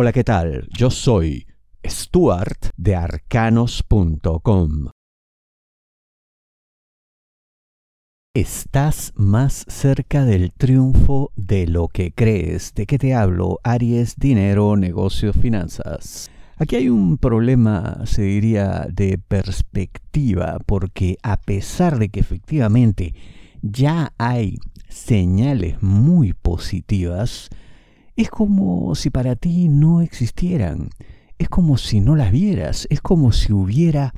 Hola, ¿qué tal? Yo soy Stuart de arcanos.com. Estás más cerca del triunfo de lo que crees. ¿De qué te hablo? Aries, dinero, negocios, finanzas. Aquí hay un problema, se diría, de perspectiva, porque a pesar de que efectivamente ya hay señales muy positivas, es como si para ti no existieran, es como si no las vieras, es como si hubiera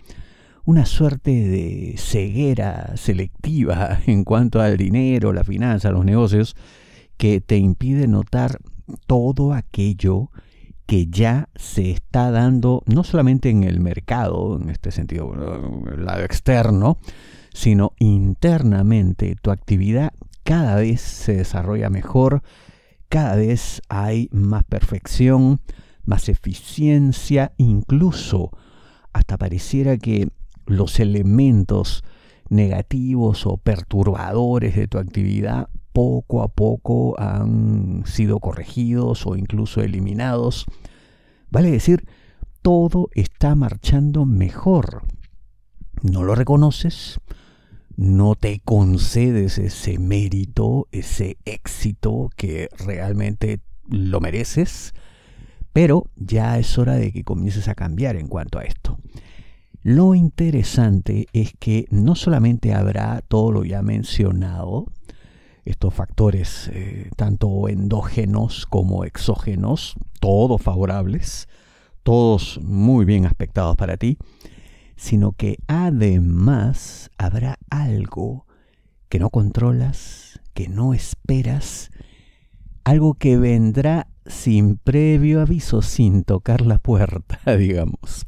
una suerte de ceguera selectiva en cuanto al dinero, la finanza, los negocios, que te impide notar todo aquello que ya se está dando, no solamente en el mercado, en este sentido, el lado externo, sino internamente. Tu actividad cada vez se desarrolla mejor, cada vez hay más perfección, más eficiencia, incluso hasta pareciera que los elementos negativos o perturbadores de tu actividad poco a poco han sido corregidos o incluso eliminados. Vale decir, todo está marchando mejor. No lo reconoces, no te concedes ese mérito, ese éxito que realmente lo mereces, pero ya es hora de que comiences a cambiar en cuanto a esto. Lo interesante es que no solamente habrá todo lo ya mencionado, estos factores eh, tanto endógenos como exógenos, todos favorables, todos muy bien aspectados para ti, sino que además habrá algo que no controlas, que no esperas, algo que vendrá sin previo aviso, sin tocar la puerta, digamos.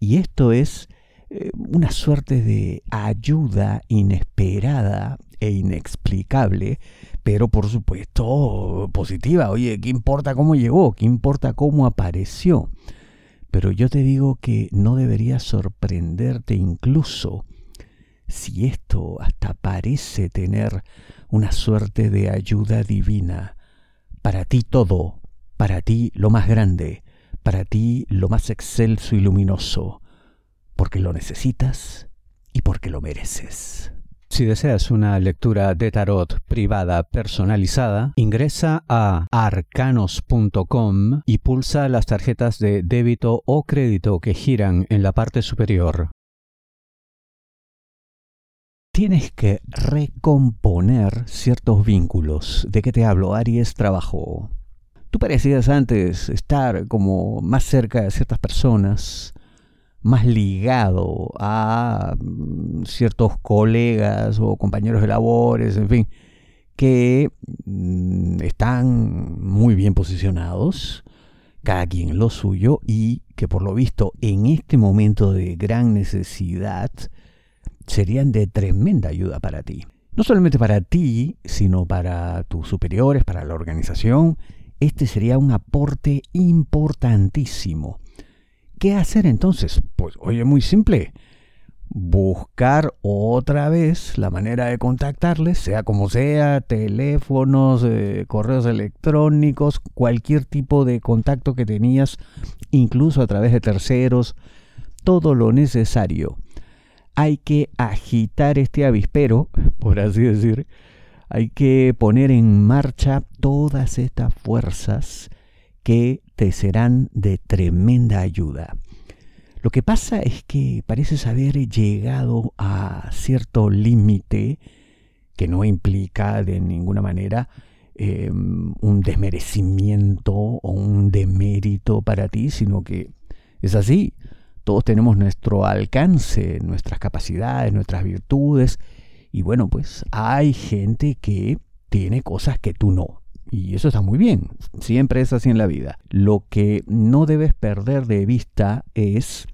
Y esto es eh, una suerte de ayuda inesperada e inexplicable, pero por supuesto positiva. Oye, ¿qué importa cómo llegó? ¿Qué importa cómo apareció? Pero yo te digo que no debería sorprenderte incluso si esto hasta parece tener una suerte de ayuda divina. Para ti todo, para ti lo más grande, para ti lo más excelso y luminoso, porque lo necesitas y porque lo mereces. Si deseas una lectura de tarot privada personalizada, ingresa a arcanos.com y pulsa las tarjetas de débito o crédito que giran en la parte superior. Tienes que recomponer ciertos vínculos. ¿De qué te hablo? Aries, trabajo. Tú parecías antes estar como más cerca de ciertas personas, más ligado a mm, ciertos colegas o compañeros de labores, en fin, que mm, están muy bien posicionados, cada quien lo suyo, y que por lo visto en este momento de gran necesidad serían de tremenda ayuda para ti. No solamente para ti, sino para tus superiores, para la organización, este sería un aporte importantísimo ¿Qué hacer entonces? Pues oye, muy simple. Buscar otra vez la manera de contactarles, sea como sea, teléfonos, eh, correos electrónicos, cualquier tipo de contacto que tenías, incluso a través de terceros, todo lo necesario. Hay que agitar este avispero, por así decir, hay que poner en marcha todas estas fuerzas que te serán de tremenda ayuda. Lo que pasa es que pareces haber llegado a cierto límite que no implica de ninguna manera em, un desmerecimiento o un demérito para ti, sino que es así. Todos tenemos nuestro alcance, nuestras capacidades, nuestras virtudes. Y bueno, pues hay gente que tiene cosas que tú no. Y eso está muy bien, siempre es así en la vida. Lo que no debes perder de vista es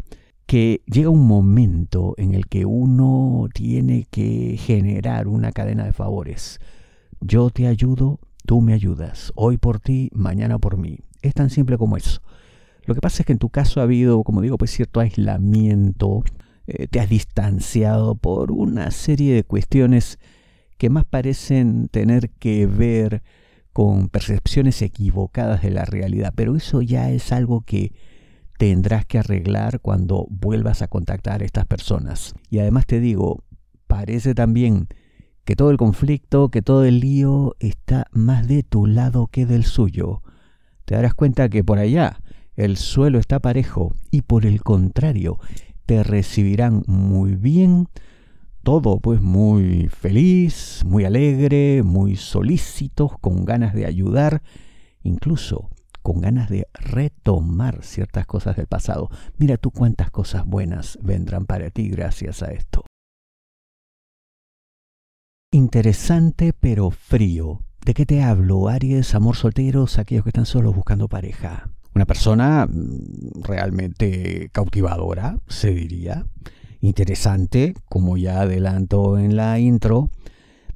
que llega un momento en el que uno tiene que generar una cadena de favores. Yo te ayudo, tú me ayudas. Hoy por ti, mañana por mí. Es tan simple como eso. Lo que pasa es que en tu caso ha habido, como digo, pues cierto aislamiento, eh, te has distanciado por una serie de cuestiones que más parecen tener que ver con percepciones equivocadas de la realidad, pero eso ya es algo que tendrás que arreglar cuando vuelvas a contactar a estas personas. Y además te digo, parece también que todo el conflicto, que todo el lío está más de tu lado que del suyo. Te darás cuenta que por allá el suelo está parejo y por el contrario, te recibirán muy bien, todo pues muy feliz, muy alegre, muy solícitos, con ganas de ayudar, incluso con ganas de retomar ciertas cosas del pasado. Mira tú cuántas cosas buenas vendrán para ti gracias a esto. Interesante pero frío. ¿De qué te hablo? Aries, amor solteros, aquellos que están solos buscando pareja. Una persona mm, realmente cautivadora, se diría. Interesante, como ya adelanto en la intro,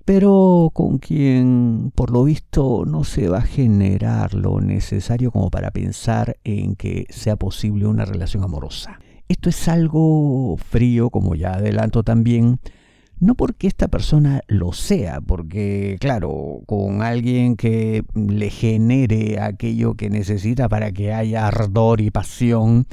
pero con quien por lo visto no se va a generar lo necesario como para pensar en que sea posible una relación amorosa. Esto es algo frío, como ya adelanto también, no porque esta persona lo sea, porque claro, con alguien que le genere aquello que necesita para que haya ardor y pasión,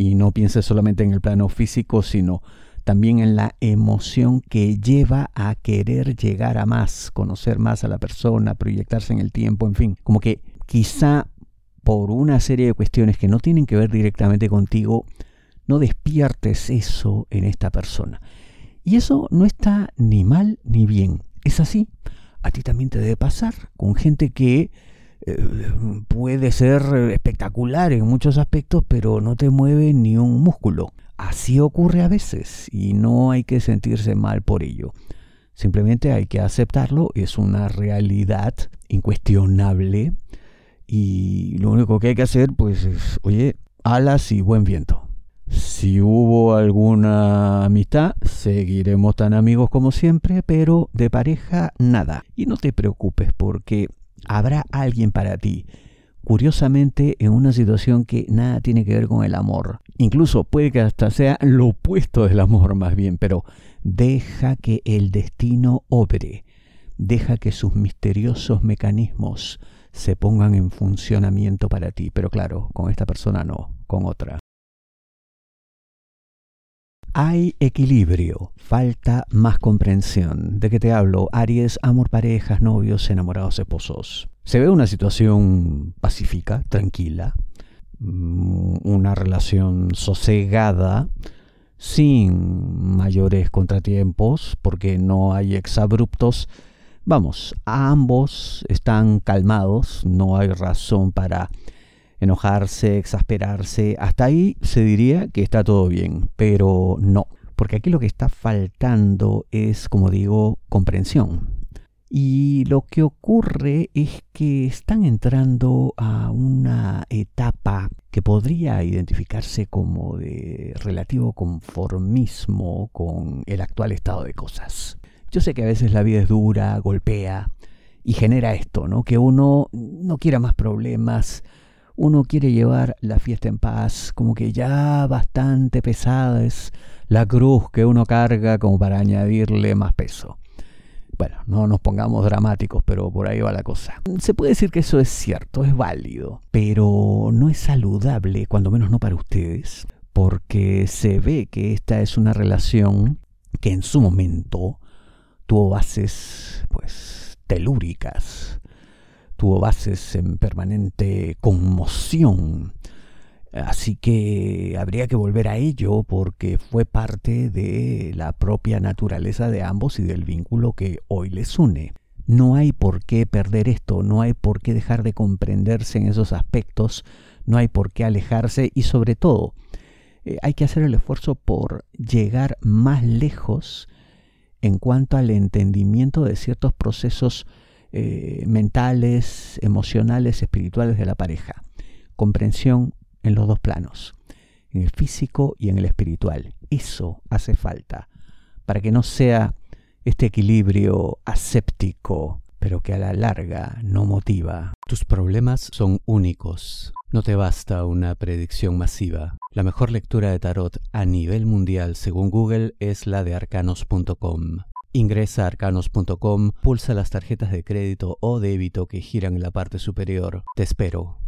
y no piense solamente en el plano físico, sino también en la emoción que lleva a querer llegar a más, conocer más a la persona, proyectarse en el tiempo, en fin, como que quizá por una serie de cuestiones que no tienen que ver directamente contigo, no despiertes eso en esta persona. Y eso no está ni mal ni bien. Es así. A ti también te debe pasar con gente que puede ser espectacular en muchos aspectos, pero no te mueve ni un músculo. Así ocurre a veces y no hay que sentirse mal por ello. Simplemente hay que aceptarlo, es una realidad incuestionable y lo único que hay que hacer pues es, oye, alas y buen viento. Si hubo alguna amistad, seguiremos tan amigos como siempre, pero de pareja nada. Y no te preocupes porque habrá alguien para ti. Curiosamente, en una situación que nada tiene que ver con el amor. Incluso puede que hasta sea lo opuesto del amor más bien, pero deja que el destino opere. Deja que sus misteriosos mecanismos se pongan en funcionamiento para ti. Pero claro, con esta persona no, con otra. Hay equilibrio, falta más comprensión. ¿De qué te hablo? Aries, amor, parejas, novios, enamorados, esposos. Se ve una situación pacífica, tranquila, mm, una relación sosegada, sin mayores contratiempos, porque no hay exabruptos. Vamos, ambos están calmados, no hay razón para enojarse, exasperarse, hasta ahí se diría que está todo bien, pero no, porque aquí lo que está faltando es, como digo, comprensión. Y lo que ocurre es que están entrando a una etapa que podría identificarse como de relativo conformismo con el actual estado de cosas. Yo sé que a veces la vida es dura, golpea y genera esto, ¿no? Que uno no quiera más problemas, uno quiere llevar la fiesta en paz, como que ya bastante pesada es la cruz que uno carga como para añadirle más peso. Bueno, no nos pongamos dramáticos, pero por ahí va la cosa. Se puede decir que eso es cierto, es válido, pero no es saludable, cuando menos no para ustedes, porque se ve que esta es una relación que en su momento tuvo bases, pues, telúricas, tuvo bases en permanente conmoción. Así que habría que volver a ello porque fue parte de la propia naturaleza de ambos y del vínculo que hoy les une. No hay por qué perder esto, no hay por qué dejar de comprenderse en esos aspectos, no hay por qué alejarse y sobre todo eh, hay que hacer el esfuerzo por llegar más lejos en cuanto al entendimiento de ciertos procesos eh, mentales, emocionales, espirituales de la pareja. Comprensión en los dos planos, en el físico y en el espiritual. Eso hace falta para que no sea este equilibrio aséptico, pero que a la larga no motiva. Tus problemas son únicos. No te basta una predicción masiva. La mejor lectura de tarot a nivel mundial según Google es la de arcanos.com. Ingresa a arcanos.com, pulsa las tarjetas de crédito o débito que giran en la parte superior. Te espero.